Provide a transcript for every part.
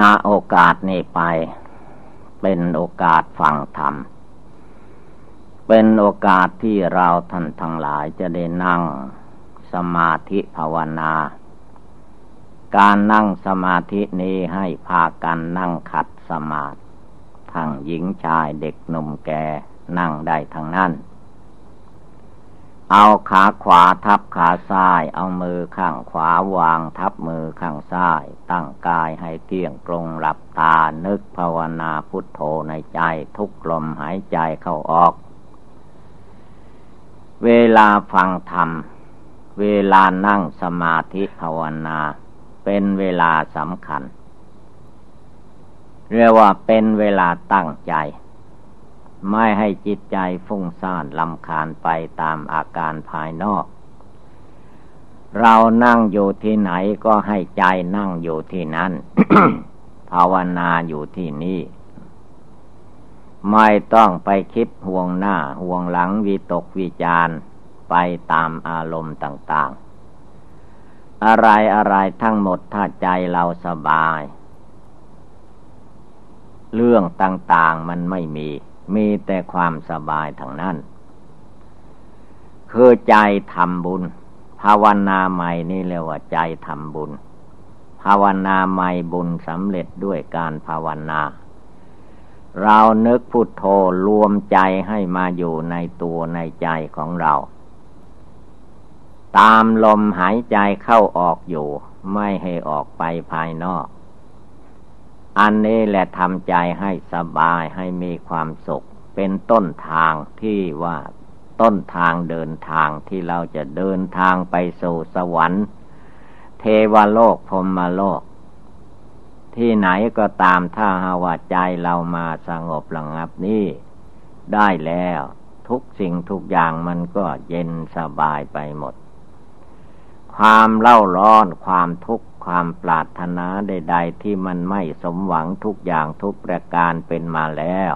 ณโอกาสนี้ไป เป็นโอกาสฟังธรรม เป็นโอกาสที่เราท่านทั้งหลายจะได้นั่งสมาธิภาวนา การนั่งสมาธินี้ให้พากันนั่งขัดสมาธิทั้งหญิงชายเด็กหนุ่มแก่นั่งได้ทั้งนั้น เอาขาขวาทับขาซ้าย เอามือข้างขวาวางทับมือข้างซ้าย ตั้งกายให้เที่ยงตรงหลับตา นึกภาวนาพุทโธในใจทุกลมหายใจเข้าออก เวลาฟังธรรม เวลานั่งสมาธิภาวนา เป็นเวลาสำคัญ เรียกว่าเป็นเวลาตั้งใจ ไม่ให้จิตใจฟุ้งซ่านลำคาญไปตามอาการภายนอก เรานั่งอยู่ที่ไหนก็ให้ใจนั่งอยู่ที่นั้น ภาวนาอยู่ที่นี่ ไม่ต้องไปคิดห่วงหน้าห่วงหลังวิตกวิจารไปตามอารมณ์ต่างๆ อะไรอะไรทั้งหมดถ้าใจเราสบาย เรื่องต่างๆมันไม่มี มีแต่ความสบายทางนั้น คือใจทำบุญ ภาวนาใหม่นี่เรียกว่าใจทำบุญ ภาวนาใหม่บุญสำเร็จด้วยการภาวนา เรานึกพุทโธรวมใจให้มาอยู่ในตัวในใจของเรา ตามลมหายใจเข้าออกอยู่ ไม่ให้ออกไปภายนอก อันนี้แหละทำใจให้สบายให้มีความสุข เป็นต้นทางที่ว่าต้นทางเดินทางที่เราจะเดินทางไปสู่สวรรค์ เทวโลกพรมโลก ที่ไหนก็ตามถ้าหาว่าใจเรามาสงบระงับนี่ได้แล้วทุกสิ่งทุกอย่างมันก็เย็นสบายไปหมด ความเล่าร้อนความทุกข์ ความปรารถนาใด ๆ ที่มันไม่สมหวังทุกอย่างทุกประการเป็นมาแล้ว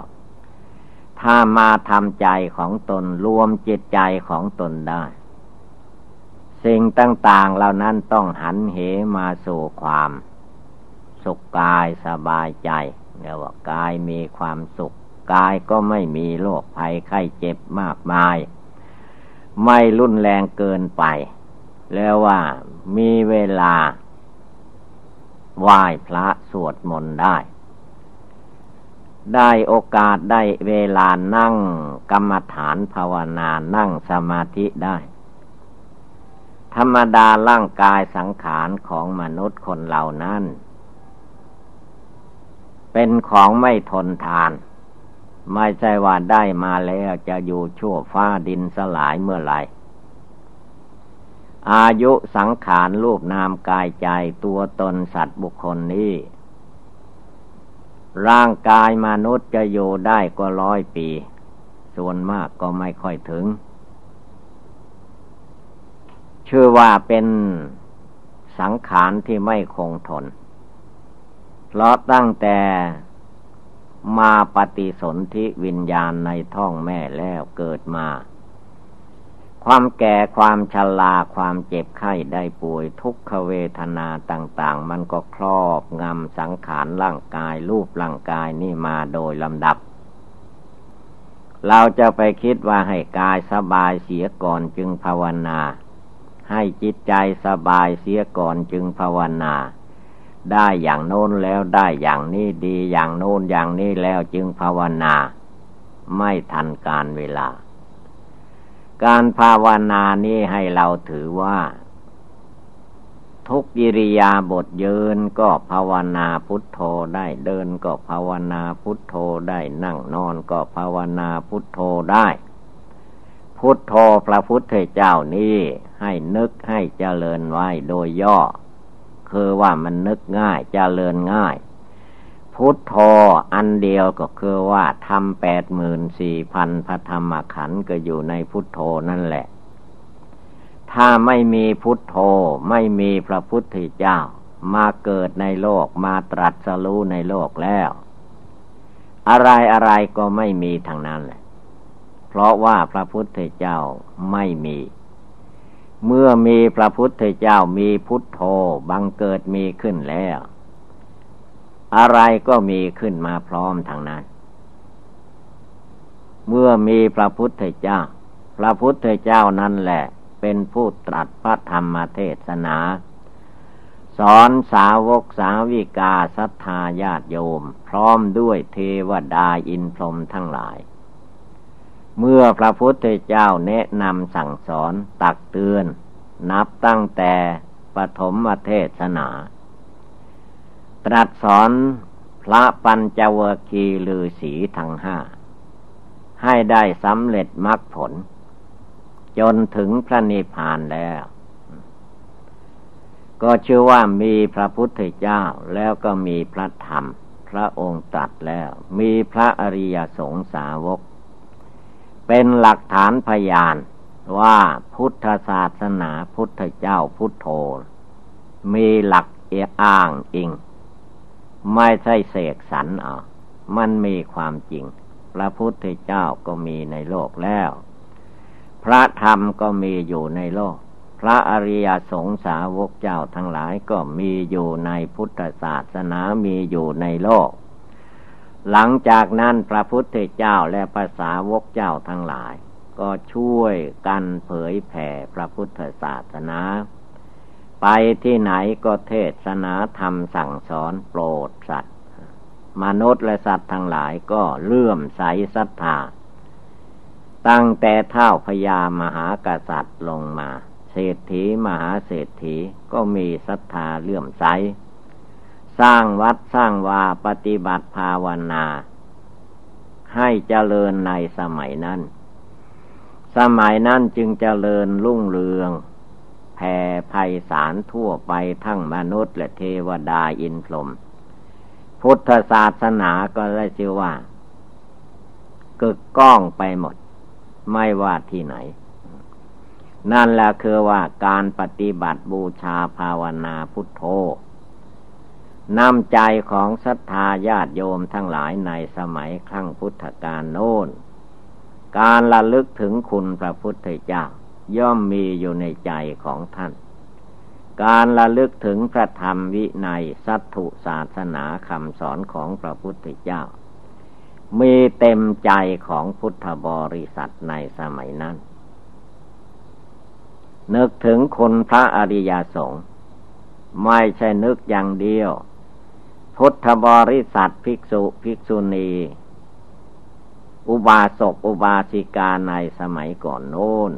ถ้ามาทำใจของตนรวมจิตใจของตนได้ สิ่งต่าง ๆ เหล่านั้นต้องหันเหมาสู่ความ สุขกายสบายใจเรียกว่ากายมีความสุข กายก็ไม่มีโรคภัยไข้เจ็บมากมาย ไม่รุนแรงเกินไป แล้วว่ามีเวลา ไหว้พระสวดมนต์ได้ ได้โอกาสได้เวลานั่งกรรมฐานภาวนานั่งสมาธิได้ ธรรมดาร่างกายสังขารของมนุษย์คนเหล่านั้น เป็นของไม่ทนทาน ไม่ใช่ว่าได้มาแล้วจะอยู่ชั่วฟ้าดินสลายเมื่อไหร่ อายุสังขารรูปนามกายใจตัวตนสัตว์บุคคลนี้ ร่างกายมนุษย์จะอยู่ได้ก็ร้อยปี ส่วนมากก็ไม่ค่อยถึง ชื่อว่าเป็นสังขารที่ไม่คงทน เพราะตั้งแต่มาปฏิสนธิวิญญาณในท้องแม่แล้วเกิดมา ความแก่ความชราความเจ็บไข้ได้ป่วย ทุกขเวทนาต่าง ๆ มันก็ครอบงำสังขารร่างกาย รูปร่างกายนี่มาโดยลำดับ เราจะไปคิดว่าให้กายสบายเสียก่อนจึงภาวนา ให้จิตใจสบายเสียก่อนจึงภาวนา ได้อย่างโน้นแล้วได้อย่างนี้ดีอย่างโน้นอย่างนี้แล้วจึงภาวนา ไม่ทันการเวลา การภาวนานี้ให้เราถือว่า ทุกิริยาบทยืนก็ภาวนาพุทโธได้เดินก็ภาวนาพุทโธได้นั่งนอนก็ภาวนาพุทโธได้ พุทโธพระพุทธเจ้านี้ให้นึกให้เจริญไว้โดยย่อ คือว่ามันนึกง่ายเจริญง่าย พุทโธอันเดียวก็คือว่าทำแปดหมื่นสี่พันพระธรรมขันธ์ก็อยู่ในพุทโธนั่นแหละ ถ้าไม่มีพุทโธไม่มีพระพุทธเจ้า มาเกิดในโลกมาตรัสรู้ในโลกแล้ว อะไรอะไรก็ไม่มีทางนั้นแหละ เพราะว่าพระพุทธเจ้าไม่มีเมื่อมีพระพุทธเจ้ามีพุทโธบังเกิดมีขึ้นแล้ว อะไรก็มีขึ้นมาพร้อมทางนั้น เมื่อมีพระพุทธเจ้า พระพุทธเจ้านั่นแหละ เป็นผู้ตรัสพระธรรมเทศนา สอนสาวกสาวิกาศรัทธาญาติโยม พร้อมด้วยเทวดาอินพรหมทั้งหลาย เมื่อพระพุทธเจ้าแนะนำสั่งสอนตักเตือน นับตั้งแต่ปฐมเทศนา ตรัสสอนพระปัญจวคีลือสีทั้งห้า ให้ได้สำเร็จมรรคผล จนถึงพระนิพพานแล้ว ก็ชื่อว่ามีพระพุทธเจ้าแล้วก็มีพระธรรม พระองค์ตรัสแล้ว มีพระอริยสงสาวก เป็นหลักฐานพยานว่าพุทธศาสนาพุทธเจ้าพุทโธ มีหลักเออ้างอิง ไม่ใช่เสกสรรอะมันมีความจริง พระพุทธเจ้าก็มีในโลกแล้ว พระธรรมก็มีอยู่ในโลก พระอริยสงสาวกเจ้าทั้งหลายก็มีอยู่ในพุทธศาสนามีอยู่ในโลก หลังจากนั้นพระพุทธเจ้าและภาษาวกเจ้าทั้งหลาย ก็ช่วยกันเผยแผ่พระพุทธศาสนา ไปที่ไหนก็เทศนาธรรมสั่งสอนโปรดสัตว์ มนุษย์และสัตว์ทั้งหลายก็เลื่อมใสศรัทธา ตั้งแต่เท่าพญามหากษัตริย์ลงมา เศรษฐีมหาเศรษฐีก็มีศรัทธาเลื่อมใส สร้างวัดสร้างวาปฏิบัติภาวนา ให้เจริญในสมัยนั้น สมัยนั้นจึงเจริญรุ่งเรือง ผ่ภัยสารทั่วไปทั้งมนุษย์และเทวดาอินพรหมพุทธศาสนาก็ได้ชื่อว่า กึกก้องไปหมด ไม่ว่าที่ไหน นั่นแหละคือว่าการปฏิบัติบูชาภาวนาพุทโธนำใจของศรัทธาญาติโยมทั้งหลายในสมัยครั้งพุทธกาลโน้น การระลึกถึงคุณพระพุทธเจ้า ย่อมมีอยู่ในใจของท่าน การระลึกถึงพระธรรมวินัยสัตถุศาสนาคำสอนของพระพุทธเจ้า มีเต็มใจของพุทธบริษัทในสมัยนั้น นึกถึงคนพระอริยสงฆ์ไม่ใช่นึกอย่างเดียว พุทธบริษัทภิกษุภิกษุณีอุบาสกอุบาสิกาในสมัยก่อนโน้น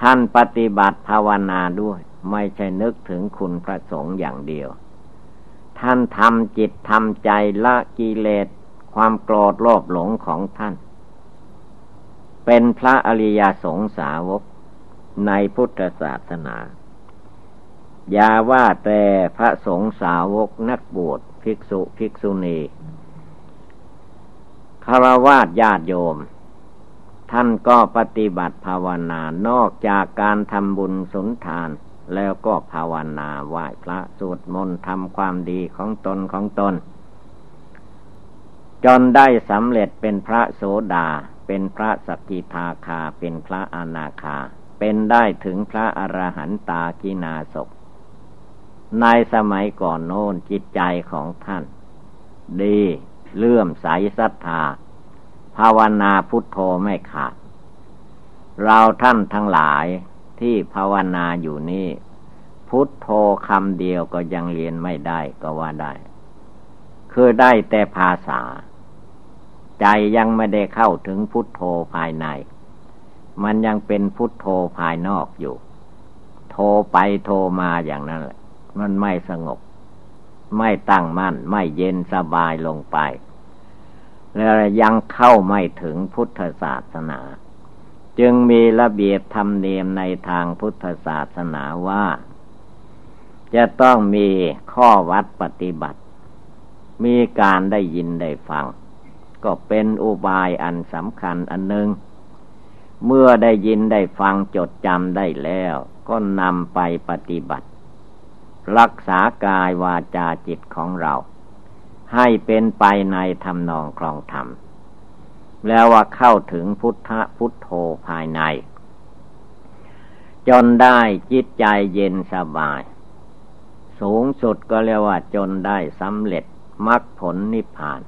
ท่านปฏิบัติภาวนาด้วย ไม่ใช่นึกถึงคุณพระสงฆ์อย่างเดียว ท่านทำจิตทำใจละกิเลส ความโกรธโลภหลงของท่าน เป็นพระอริยสงสาวกในพุทธศาสนา อย่าว่าแต่พระสงฆ์สาวกนักบวชภิกษุภิกษุณีคารวะญาติโยม ท่านก็ปฏิบัติภาวนานอกจากการทำบุญสุนทาน แล้วก็ภาวนาไหว้พระสวดมนต์ทำความดีของตนของตน จนได้สำเร็จเป็นพระโสดา เป็นพระสกิทาคา เป็นพระอนาคา เป็นได้ถึงพระอรหันตากินาศในสมัยก่อนโน้นจิตใจของท่าน ดี เลื่อมใสศรัทธา ภาวนาพุทโธไม่ขาด เราท่านทั้งหลายที่ภาวนาอยู่นี่พุทโธคำเดียวก็ยังเรียนไม่ได้ก็ว่าได้ คือได้แต่ภาษา ใจยังไม่ได้เข้าถึงพุทโธภายใน มันยังเป็นพุทโธภายนอกอยู่ โทรไปโทรมาอย่างนั้นแหละมันไม่สงบ ไม่ตั้งมั่น ไม่เย็นสบายลงไป แล้วยังเข้าไม่ถึงพุทธศาสนา จึงมีระเบียบธรรมเนียมในทางพุทธศาสนาว่า จะต้องมีข้อวัดปฏิบัติ มีการได้ยินได้ฟัง ก็เป็นอุบายอันสำคัญอันหนึ่งเมื่อได้ยินได้ฟังจดจำได้แล้ว ก็นำไปปฏิบัติ รักษากายวาจาจิตของเรา ให้เป็นไปในธรรมนองครองธรรม แล้วว่าเข้าถึงพุทธพุทโธภายใน จนได้จิตใจเย็นสบาย สูงสุดก็เรียกว่าจนได้สำเร็จมรรคผลนิพพาน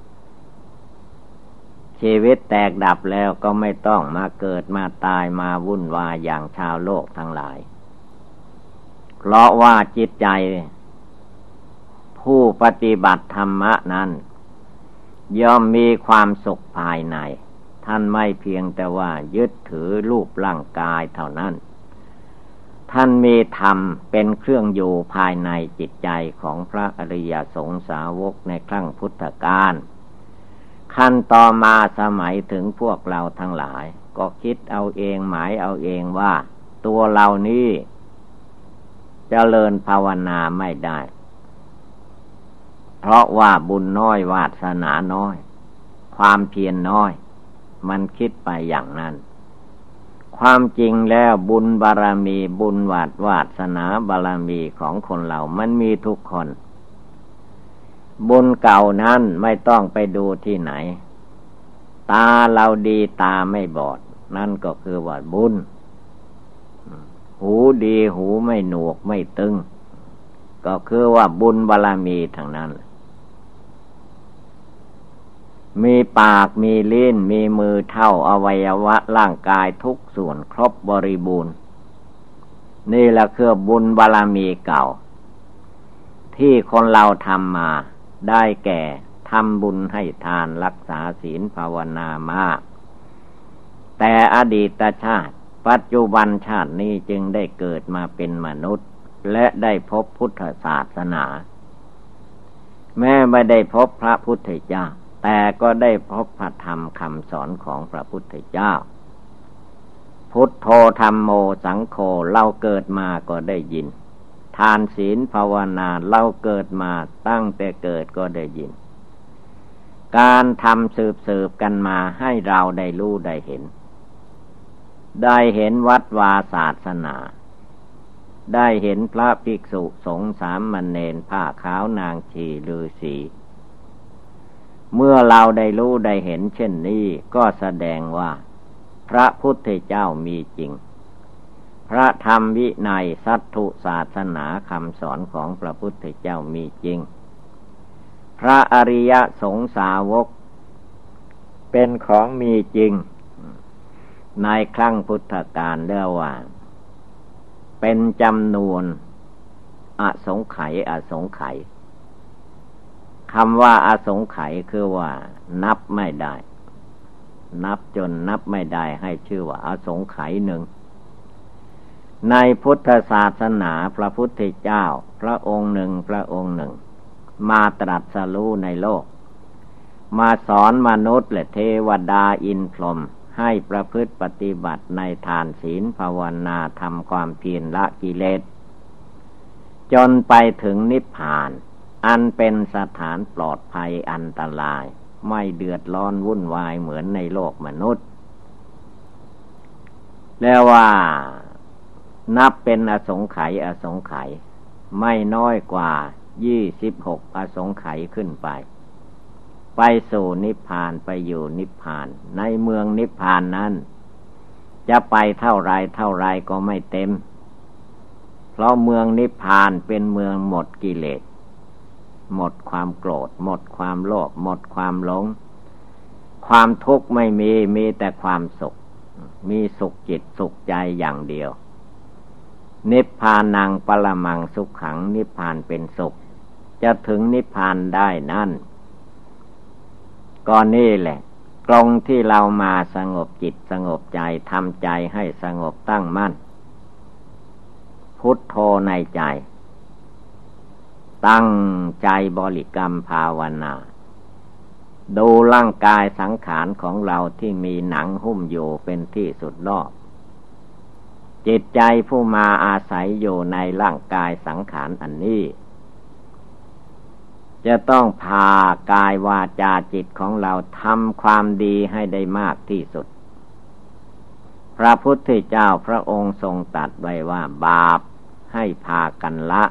ชีวิตแตกดับแล้วก็ไม่ต้องมาเกิดมาตายมาวุ่นวายอย่างชาวโลกทั้งหลาย เพราะว่าจิตใจ ผู้ปฏิบัติธรรมะนั้น ย่อมมีความสุขภายใน ท่านไม่เพียงแต่ว่ายึดถือรูปร่างกายเท่านั้น ท่านมีธรรมเป็นเครื่องอยู่ภายในจิตใจของพระอริยสงสาวกในครั้งพุทธกาลขั้นต่อมาสมัยถึงพวกเราทั้งหลาย ก็คิดเอาเองหมายเอาเองว่า ตัวเรานี้จเจริญภาวนาไม่ได้ เพราะว่าบุญน้อยวาสนาน้อย ความเพียรนน้อย มันคิดไปอย่างนั้น ความจริงแล้วบุญบารมีบุญวาดวาสนาบารมีของคนเรามันมีทุกคน บุญเก่านั้นไม่ต้องไปดูที่ไหน ตาเราดีตาไม่บอด นั่นก็คือว่าบุญ หูดีหูไม่หนวกไม่ตึงก็คือว่าบุญบารมีทางนั้น มีปากมีลิ้นมีมือเท่าอวัยวะร่างกายทุกส่วนครบบริบูรณ์ นี่แหละคือบุญบารรมีเก่า ที่คนเราทำมาได้แก่ทำบุญให้ทานรักษาศีลภาวนามาก แต่อดีตชาติ ปัจจุบันชาตินี้จึงได้เกิดมาเป็นมนุษย์ และได้พบพุทธศาสนา แม้ไม่ได้พบพระพุทธเจ้า แต่ก็ได้พบพระธรรมคำสอนของพระพุทธเจ้า พุทโธธรรมโมสังโฆเราเกิดมาก็ได้ยิน ทานศีลภาวนาเราเกิดมาตั้งแต่เกิดก็ได้ยิน การทำสืบสืบกันมาให้เราได้รู้ได้เห็น ได้เห็นวัดวาศาสนาได้เห็นพระภิกษุสงฆ์สามมณเณรผ้าขาวนางชีลือสี เมื่อเราได้รู้ได้เห็นเช่นนี้ก็แสดงว่า พระพุทธเจ้ามีจริง พระธรรมวินัยสัตถุศาสนาคำสอนของพระพุทธเจ้ามีจริง พระอริยสงสาวก เป็นของมีจริง ในครั้งพุทธกาลเรียกว่า เป็นจำนวนอสงไขยอสงไขย คำว่าอาสงไขยคือว่า นับไม่ได้ นับจนนับไม่ได้ให้ชื่อว่าอาสงไขยหนึ่ง ในพุทธศาสนาพระพุทธเจ้า พระองค์หนึ่งพระองค์หนึ่ง มาตรัสรู้ในโลก มาสอนมนุษย์และเทวดาอินพรหมให้ประพฤติปฏิบัติในทานศีลภาวนาทำความเพียรละกิเลสจนไปถึงนิพพาน อันเป็นสถานปลอดภัยอันตราย ไม่เดือดร้อนวุ่นวายเหมือนในโลกมนุษย์ แล้วว่านับเป็นอสงไขยอสงไขยไม่น้อยกว่ายี่สิบหกอสงไขยขึ้นไป ไปสู่นิพพานไปอยู่นิพพาน ในเมืองนิพพานนั้น จะไปเท่าไรเท่าไรก็ไม่เต็ม เพราะเมืองนิพพานเป็นเมืองหมดกิเลส หมดความโกรธ หมดความโลภหมดความหลง ความทุกข์ไม่มีมีแต่ความสุข มีสุขจิตสุขใจอย่างเดียว นิพพานังปรมังสุขขังนิพพานเป็นสุข จะถึงนิพพานได้นั่นก็นี่แหละกรงที่เรามาสงบจิตสงบใจทำใจให้สงบตั้งมั่น พุทโธในใจ ตั้งใจบริกรรมภาวนา ดูร่างกายสังขารของเราที่มีหนังหุ้มอยู่เป็นที่สุดรอบ จิตใจผู้มาอาศัยอยู่ในร่างกายสังขารอันนี้ จะต้องพากายวาจาจิตของเราทำความดีให้ได้มากที่สุด พระพุทธเจ้าพระองค์ทรงตัดไว้ว่าบาปให้พากันละ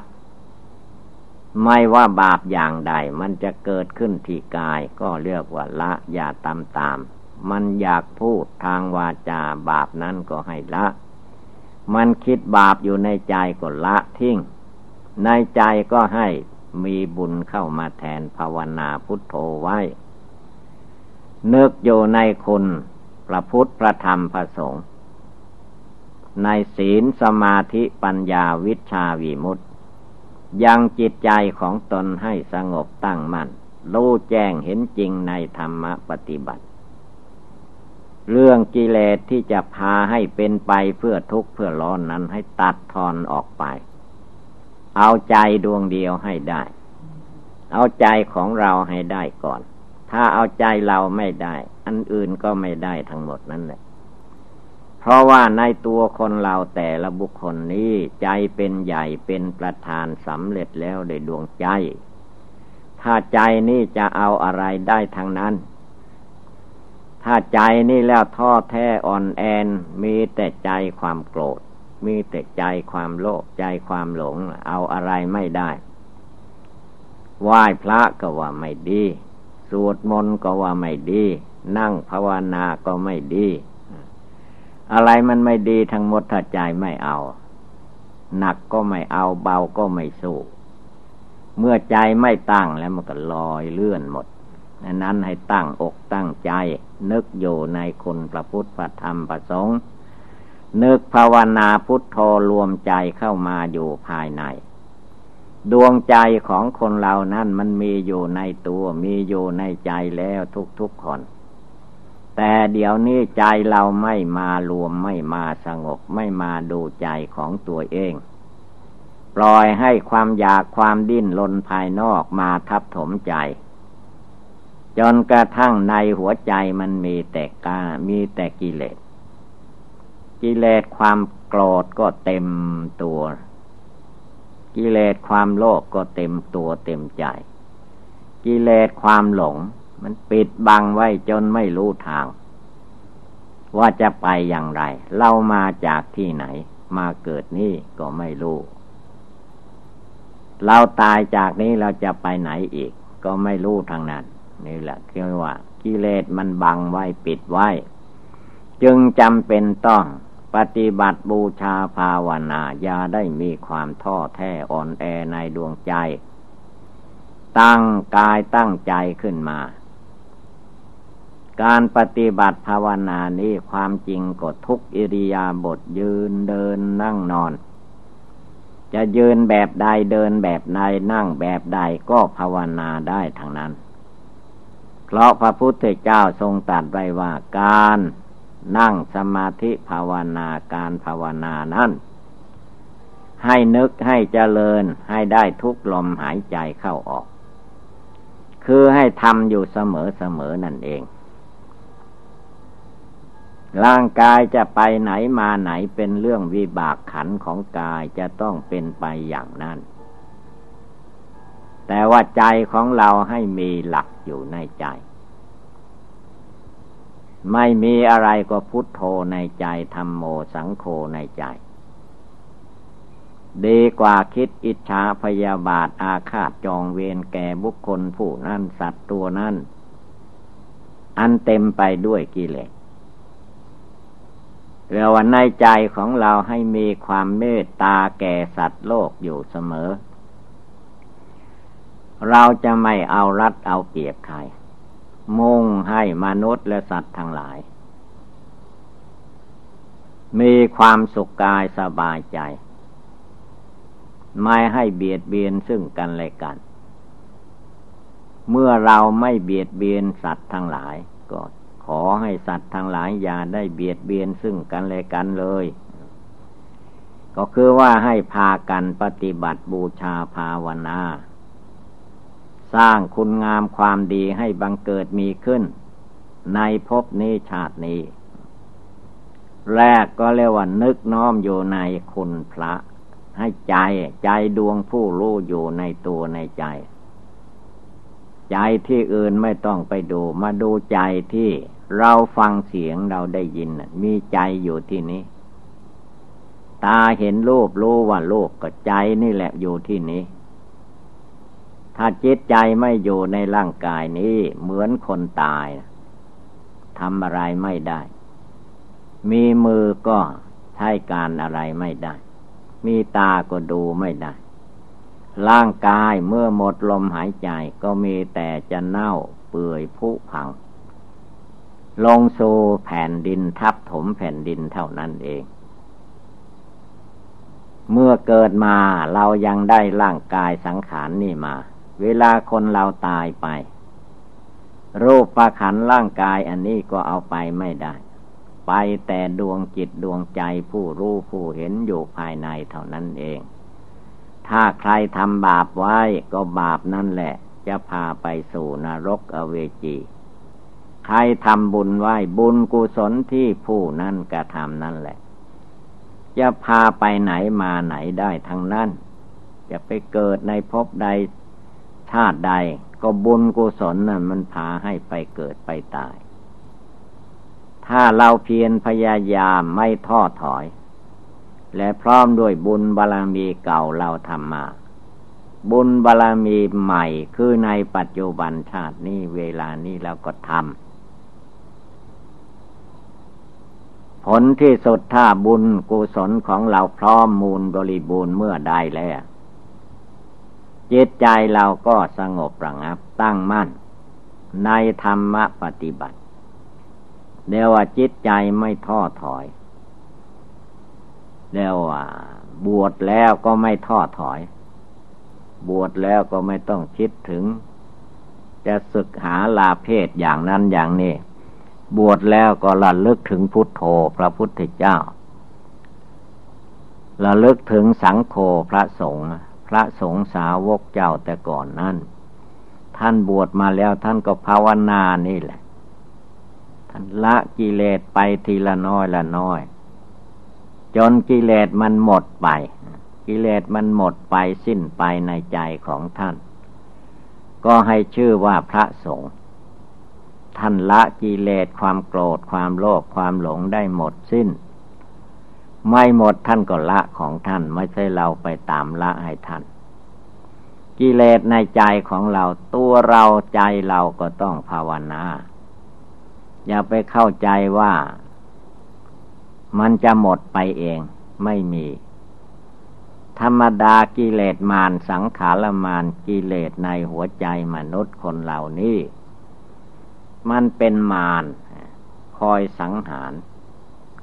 ไม่ว่าบาปอย่างใด มันจะเกิดขึ้นที่กาย ก็เรียกว่าละอย่าตามตาม มันอยากพูดทางวาจาบาปนั้นก็ให้ละ มันคิดบาปอยู่ในใจก็ละทิ้ง ในใจก็ให้มีบุญเข้ามาแทนภาวนาพุทโธไว้นึกอยู่ในคุณพระพุทธพระธรรมพระสงฆ์ในศีลสมาธิปัญญาวิชาวิมุตติ ยังจิตใจของตนให้สงบตั้งมัน่นรู้แจ้งเห็นจริงในธรรมปฏิบัติ เรื่องกิเลสที่จะพาให้เป็นไปเพื่อทุกข์เพื่อร้อนนั้นให้ตัดทอนออกไป เอาใจดวงเดียวให้ได้ เอาใจของเราให้ได้ก่อน ถ้าเอาใจเราไม่ได้ อันอื่นก็ไม่ได้ทั้งหมดนั่นแหละ ราะว่าในตัวคนเราแต่ละบุคคลนี้ใจเป็นใหญ่เป็นประธานสำเร็จแล้วโดยดวงใจ ถ้าใจนี่จะเอาอะไรได้ทางนั้น ถ้าใจนี่แล้วท้อแท้อ่อนแอนมีแต่ใจความโกรธ มีแต่ใจความโลภใจความหลงเอาอะไรไม่ได้ไหว้พระก็ว่าไม่ดี สวดมนต์ก็ว่าไม่ดี นั่งภาวนาก็ไม่ดี อะไรมันไม่ดีทั้งหมดถ้าใจไม่เอา หนักก็ไม่เอาเบาก็ไม่สู้เมื่อใจไม่ตั้งแล้วมันก็ลอยเลื่อนหมดนั้นให้ตั้งอกตั้งใจ นึกอยู่ในคุณพระพุทธพระธรรมพระสงฆ์นึกภาวนาพุทโธรวมใจเข้ามาอยู่ภายใน ดวงใจของคนเรานั้นมันมีอยู่ในตัว มีอยู่ในใจแล้วทุกๆคน แต่เดี๋ยวนี้ใจเราไม่มารวมไม่มาสงบไม่มาดูใจของตัวเอง ปล่อยให้ความอยากความดิ้นรนภายนอกมาทับถมใจ จนกระทั่งในหัวใจมันมีแต่กามีแต่กิเลส กิเลสความโกรธก็เต็มตัว กิเลสความโลภกก็เต็มตัวเต็มใจ กิเลสความหลง มันปิดบังไว้จนไม่รู้ทาง ว่าจะไปอย่างไร เรามาจากที่ไหน มาเกิดนี่ก็ไม่รู้ เราตายจากนี้เราจะไปไหนอีก ก็ไม่รู้ทางนั้น นี่แหละเรียกว่ากิเลสมันบังไว้ปิดไว้ จึงจำเป็นต้องปฏิบัติบูชาภาวนาอย่าได้มีความท้อแท้อ่อนแอในดวงใจ ตั้งกายตั้งใจขึ้นมา การปฏิบัติภาวนานี้ความจริงก็ทุกอิริยาบถยืนเดินนั่งนอน จะยืนแบบใดเดินแบบใดนั่งแบบใดก็ภาวนาได้ทั้งนั้น เพราะพระพุทธเจ้าทรงตรัสไว้ว่าการนั่งสมาธิภาวนาการภาวนานั้นให้นึกให้เจริญให้ได้ทุกลมหายใจเข้าออก คือให้ทำอยู่เสมอเสมอนั่นเอง ร่างกายจะไปไหนมาไหนเป็นเรื่องวิบากขันของกายจะต้องเป็นไปอย่างนั้น แต่ว่าใจของเราให้มีหลักอยู่ในใจ ไม่มีอะไรก็พุทโธในใจธรรมโมสังโฆในใจ ดีกว่าคิดอิจฉาพยาบาทอาฆาตจองเวรแก่บุคคลผู้นั้นสัตว์ตัวนั้น อันเต็มไปด้วยกิเลส เรือวันในใจของเราให้มีความเมตตาแก่สัตว์โลกอยู่เสมอ เราจะไม่เอารัดเอาเปรียบใคร มุ่งให้มนุษย์และสัตว์ทั้งหลาย มีความสุขกายสบายใจ ไม่ให้เบียดเบียนซึ่งกันและกัน เมื่อเราไม่เบียดเบียนสัตว์ทั้งหลายก็ อให้สัตว์ทั้งหลายอย่าได้เบียดเบียนซึ่งกันและกันเลย ก็คือว่าให้พากันปฏิบัติบูชาภาวนา สร้างคุณงามความดีให้บังเกิดมีขึ้น ในภพนี้ชาตินี้ แรกก็เรียกว่านึกน้อมอยู่ในคุณพระ ให้ใจใจดวงผู้รู้อยู่ในตัวในใจใจที่อื่นไม่ต้องไปดู มาดูใจที่ เราฟังเสียงเราได้ยินมีใจอยู่ที่นี้ ตาเห็นรูปรู้ว่ารูปก็ใจนี่แหละอยู่ที่นี้ ถ้าจิตใจไม่อยู่ในร่างกายนี้เหมือนคนตายทำอะไรไม่ได้ มีมือก็ใช้การอะไรไม่ได้ มีตาก็ดูไม่ได้ ร่างกายเมื่อหมดลมหายใจก็มีแต่จะเน่าเปื่อยผุพัง ลงสู่แผ่นดินทับถมแผ่นดินเท่านั้นเอง เมื่อเกิดมาเรายังได้ร่างกายสังขารนนี่มา เวลาคนเราตายไป รูปประขันร่างกายอันนี้ก็เอาไปไม่ได้ ไปแต่ดวงจิตดวงใจผู้รู้ผู้เห็นอยู่ภายในเท่านั้นเอง ถ้าใครทำบาปไว้ก็บาปนั่นแหละ จะพาไปสู่นรกอเวจี ใครทำบุญไว้บุญกุศลที่ผู้นั้นกระทำนั่นแหละ จะพาไปไหนมาไหนได้ทั้งนั้น จะไปเกิดในภพใดชาติใด ก็บุญกุศลนั่นมันพาให้ไปเกิดไปตาย ถ้าเราเพียรพยายามไม่ท้อถอย และพร้อมด้วยบุญบารรมีเก่าเราทำมาบุญบารรมีใหม่คือในปัจจุบันชาตินี้เวลานี้เราก็ทำ ผลที่สุดถ้าบุญกุศลของเราพร้อมมูลบริบูรณ์เมื่อใดแล้ว จิตใจเราก็สงบระงับตั้งมั่น ในธรรมปฏิบัติเรียกว่าจิตใจไม่ท้อถอยเรียกว่า บวชแล้วก็ไม่ท้อถอย บวชแล้วก็ไม่ต้องคิดถึง จะศึกหาลาเพศอย่างนั้นอย่างนี้ บวชแล้วก็ระลึกถึงพุทโธพระพุทธเจ้าระลึกถึงสังโฆพระสงฆ์พระสงฆ์สาวกเจ้าแต่ก่อนนั้นท่านบวชมาแล้วท่านก็ภาวนานี่แหละ ท่านละกิเลสไปทีละน้อยละน้อย จนกิเลสมันหมดไป กิเลสมันหมดไปสิ้นไปในใจของท่าน ก็ให้ชื่อว่าพระสงฆ์ ท่านละกิเลสความโกรธความโลภความหลงได้หมดสิ้น ไม่หมดท่านก็ละของท่านไม่ใช่เราไปตามละให้ท่าน กิเลสในใจของเราตัวเราใจเราก็ต้องภาวนา อย่าไปเข้าใจว่า มันจะหมดไปเองไม่มี ธรรมดากิเลสมารสังขารมารกิเลสในหัวใจมนุษย์คนเหล่านี้ มันเป็นมารคอยสังหาร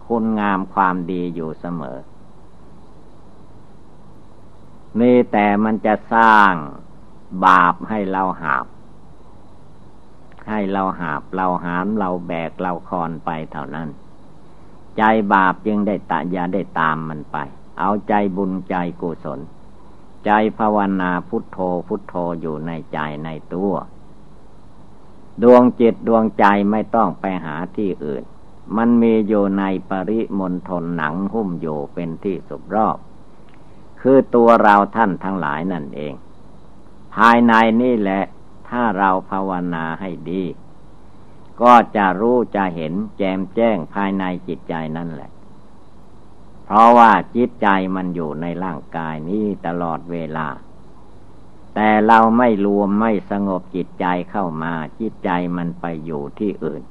คุณงามความดีอยู่เสมอมีแต่มันจะสร้างบาปให้เราหาบ ให้เราหาบเราหามเราแบกเราคอนไปเท่านั้น ใจบาปยังได้ตะยาได้ตามมันไป เอาใจบุญใจกุศล ใจภาวนาพุทโธพุทโธอยู่ในใจในตัว ดวงจิตดวงใจไม่ต้องไปหาที่อื่น มันมีอยู่ในปริมณฑลหนังหุ้มอยู่เป็นที่สุบรอบ คือตัวเราท่านทั้งหลายนั่นเอง ภายในนี่แหละ ถ้าเราภาวนาให้ดี ก็จะรู้จะเห็นแจมแจ้งภายในจิตใจนั่นแหละ เพราะว่าจิตใจมันอยู่ในร่างกายนี้ตลอดเวลา แต่เราไม่รวมไม่สงบจิตใจเข้ามา จิตใจมันไปอยู่ที่อื่น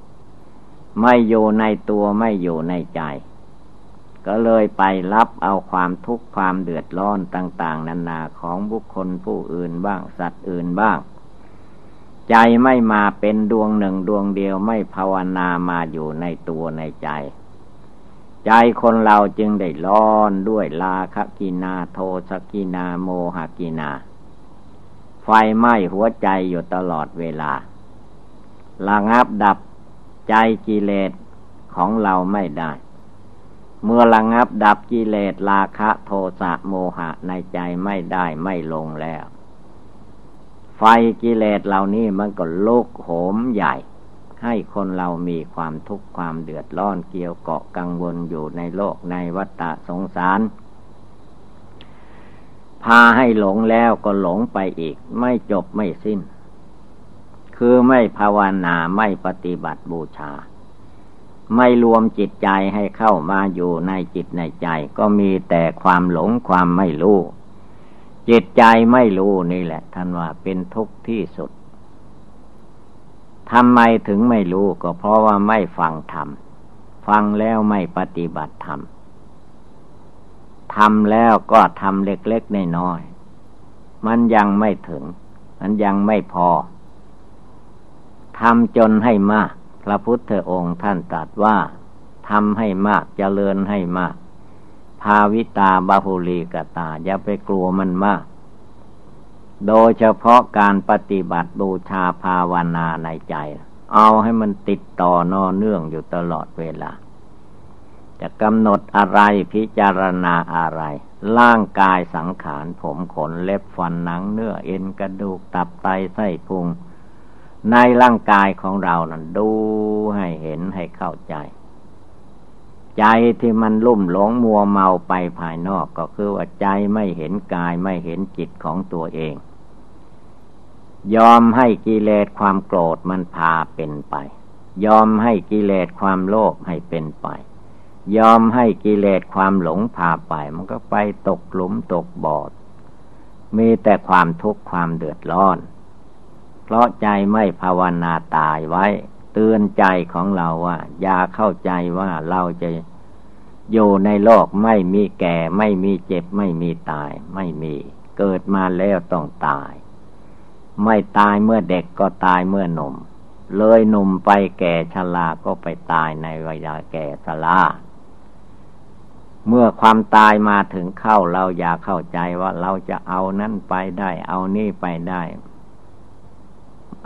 ไม่อยู่ในตัวไม่อยู่ในใจ ก็เลยไปรับเอาความทุกข์ความเดือดร้อนต่าง ๆนานาของบุคคลผู้อื่นบ้างสัตว์อื่นบ้าง ใจไม่มาเป็นดวงหนึ่งดวงเดียวไม่ภาวนามาอยู่ในตัวในใจ ใจคนเราจึงได้ร้อนด้วยลาคกินาโทสกินาโมหกินา ไฟไหม้หัวใจอยู่ตลอดเวลาระงับดับใจกิเลสของเราไม่ได้ เมื่อระงับดับกิเลสราคะโทสะโมหะในใจไม่ได้ไม่ลงแล้ว ไฟกิเลสเหล่านี้มันก็ลุกโหมใหญ่ ให้คนเรามีความทุกข์ความเดือดร้อนเกี่ยวเกาะกังวลอยู่ในโลกในวัฏฏะสงสาร พาให้หลงแล้วก็หลงไปอีก ไม่จบไม่สิ้น คือไม่ภาวนาไม่ปฏิบัติบูชา ไม่รวมจิตใจให้เข้ามาอยู่ในจิตในใจ ก็มีแต่ความหลงความไม่รู้ จิตใจไม่รู้นี่แหละท่านว่าเป็นทุกข์ที่สุดทำไมถึงไม่รู้ก็เพราะว่าไม่ฟังธรรม ฟังแล้วไม่ปฏิบัติธรรม ทำแล้วก็ทำเล็กๆน้อยๆมันยังไม่ถึง มันยังไม่พอทำจนให้มาก พระพุทธองค์ท่านตรัสว่าทำให้มากจเจริญให้มาก ภาวิตาบาหุลีกตา อย่าไปกลัวมันมาก โดยเฉพาะการปฏิบัติบูชาภาวนาในใจ เอาให้มันติดต่อนอเนื่องอยู่ตลอดเวลา จะกำหนดอะไรพิจารณาอะไร ร่างกายสังขารผมขนเล็บฟันหนังเนื้อเอ็นกระดูกตับไตไส้พุง ในร่างกายของเรานั้นดูให้เห็นให้เข้าใจ ใจที่มันลุ่มหลงมัวเมาไปภายนอกก็คือว่าใจไม่เห็นกายไม่เห็นจิตของตัวเอง ยอมให้กิเลสความโกรธมันพาเป็นไป ยอมให้กิเลสความโลภให้เป็นไป ยอมให้กิเลสความหลงพาไป มันก็ไปตกหลุมตกบอด มีแต่ความทุกข์ความเดือดร้อน เพราะใจไม่ภาวนาตายไว้ เตือนใจของเราว่า อย่าเข้าใจว่าเราจะอยู่ในโลกไม่มีแก่ ไม่มีเจ็บ ไม่มีตาย ไม่มี เกิดมาแล้วต้องตาย ไม่ตายเมื่อเด็กก็ตายเมื่อหนุ่ม เลยหนุ่มไปแก่ชราก็ไปตายในวัยแก่ชรา เมื่อความตายมาถึงเข้าเราอย่าเข้าใจว่าเราจะเอานั้นไปได้ เอานี่ไปได้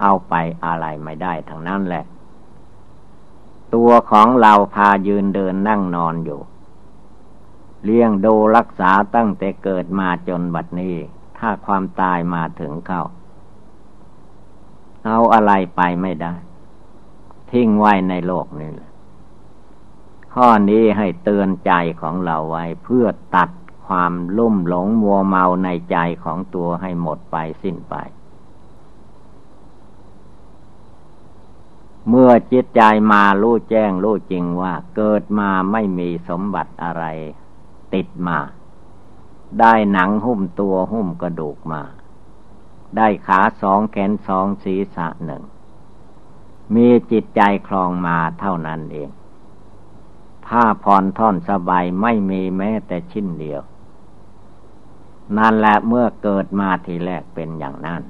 เอาไปอะไรไม่ได้ทั้งนั้นแหละ ตัวของเราพายืนเดินนั่งนอนอยู่ เลี้ยงดูรักษาตั้งแต่เกิดมาจนบัดนี้ ถ้าความตายมาถึงเข้า เอาอะไรไปไม่ได้ ทิ้งไว้ในโลกนี้แหละ ข้อนี้ให้เตือนใจของเราไว้เพื่อตัดความลุ่มหลงมัวเมาในใจของตัวให้หมดไปสิ้นไป เมื่อจิตใจมารู้แจ้งรู้จริงว่า เกิดมาไม่มีสมบัติอะไร ติดมา ได้หนังหุ้มตัวหุ้มกระดูกมา ได้ขาสองแขนสองศีรษะหนึ่ง มีจิตใจคลองมาเท่านั้นเอง ผ้าผ่อนท่อนสบายไม่มีแม้แต่ชิ้นเดียว นั่นแหละเมื่อเกิดมาทีแรกเป็นอย่างนั้น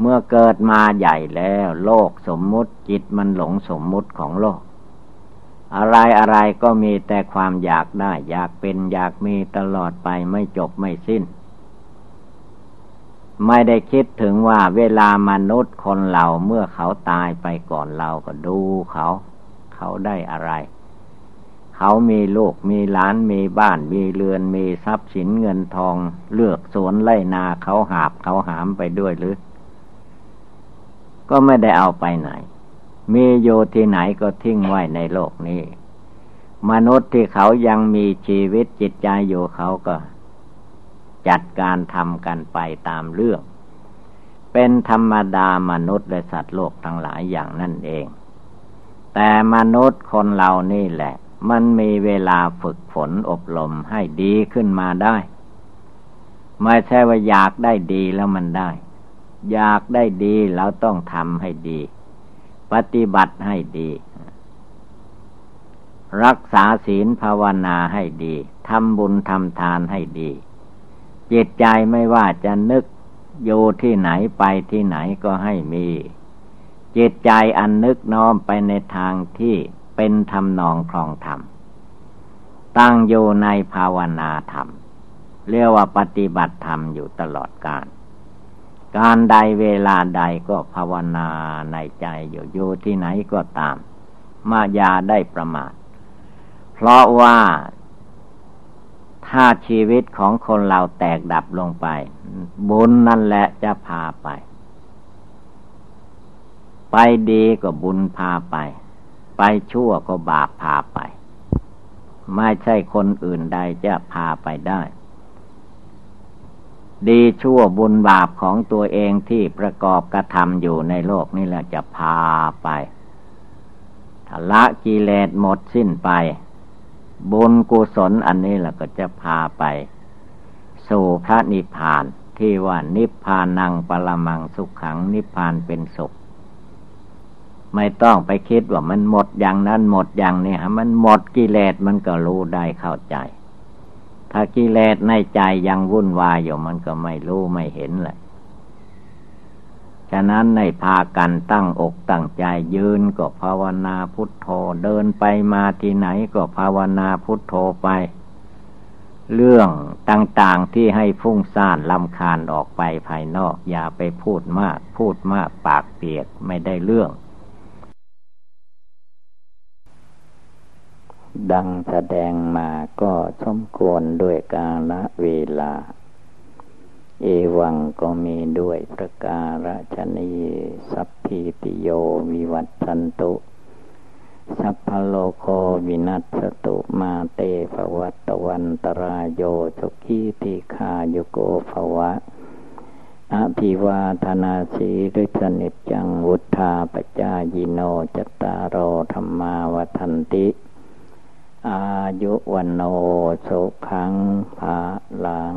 เมื่อเกิดมาใหญ่แล้ว โลกสมมุติจิตมันหลงสมมุติของโลก อะไรอะไรก็มีแต่ความอยากได้ อยากเป็นอยากมีตลอดไปไม่จบไม่สิ้นไม่ได้คิดถึงว่าเวลามนุษย์คนเราเมื่อเขาตายไปก่อนเราก็ดูเขา เขาได้อะไร เขามีลูกมีหลานมีบ้านมีเรือนมีทรัพย์สินเงินทอง เลือกสวนไล่นาเขาหาบเขาหามไปด้วยหรือ ก็ไม่ได้เอาไปไหน มีโยที่ไหนก็ทิ้งไว้ในโลกนี้ มนุษย์ที่เขายังมีชีวิตจิตใจอยู่เขาก็ จัดการทำกันไปตามเรื่อง เป็นธรรมดามนุษย์และสัตว์โลกทั้งหลายอย่างนั่นเอง แต่มนุษย์คนเรานี่แหละ มันมีเวลาฝึกฝนอบรมให้ดีขึ้นมาได้ ไม่ใช่ว่าอยากได้ดีแล้วมันได้ อยากได้ดีเราต้องทำให้ดี ปฏิบัติให้ดี รักษาศีลภาวนาให้ดีทำบุญทำทานให้ดี จิตใจไม่ว่าจะนึกอยู่ที่ไหนไปที่ไหนก็ให้มี จิตใจอันนึกน้อมไปในทางที่ เป็นธรรมนองครองธรรม ตั้งอยู่ในภาวนาธรรม เรียกว่าปฏิบัติธรรมอยู่ตลอดกาลการใดเวลาใดก็ภาวนาในใจอยู่อยู่ที่ไหนก็ตาม มายาได้ประมาท เพราะว่าถ้าชีวิตของคนเราแตกดับลงไป บุญนั่นแหละจะพาไป ไปดีก็บุญพาไป ไปชั่วก็บาปพาไป ไม่ใช่คนอื่นใดจะพาไปได้ ดีชั่วบุญบาปของตัวเองที่ประกอบกระทำอยู่ในโลกนี่แหละจะพาไปทละกิเลสหมดสิ้นไป บุญกุศลอันนี้แหละก็จะพาไป สู่พระนิพพานที่ว่านิพพานังปรมังสุขขังนิพพานเป็นสุข ไม่ต้องไปคิดว่ามันหมดอย่างนั้นหมดอย่างนี้ฮะมันหมดกิเลสมันก็รู้ได้เข้าใจ ถ้ากิเลสในใจยังวุ่นวายอยู่มันก็ไม่รู้ไม่เห็นเลยฉะนั้นในพากันตั้งอกตั้งใจยืนก็ภาวนาพุทโธเดินไปมาที่ไหนก็ภาวนาพุทโธไป เรื่องต่างๆที่ให้ฟุ้งซ่านลำคาญออกไปภายนอก อย่าไปพูดมาก พูดมากปากเปียกไม่ได้เรื่อง ดังแสดงมาก็สมควรด้วยกาลเวลา เอวังก็มีด้วยประการฉนีสัพพิติโยวิวัตสันตุ สัพพโลโควินัสตุมาเตภวัตวันตรายโยสุขีติคาโยโกภวะอภิวาธนาสีริสนิจังวุธาปจายิโนจตารโอธรรมาวทันติ อายุวันโนสุขังภาลัง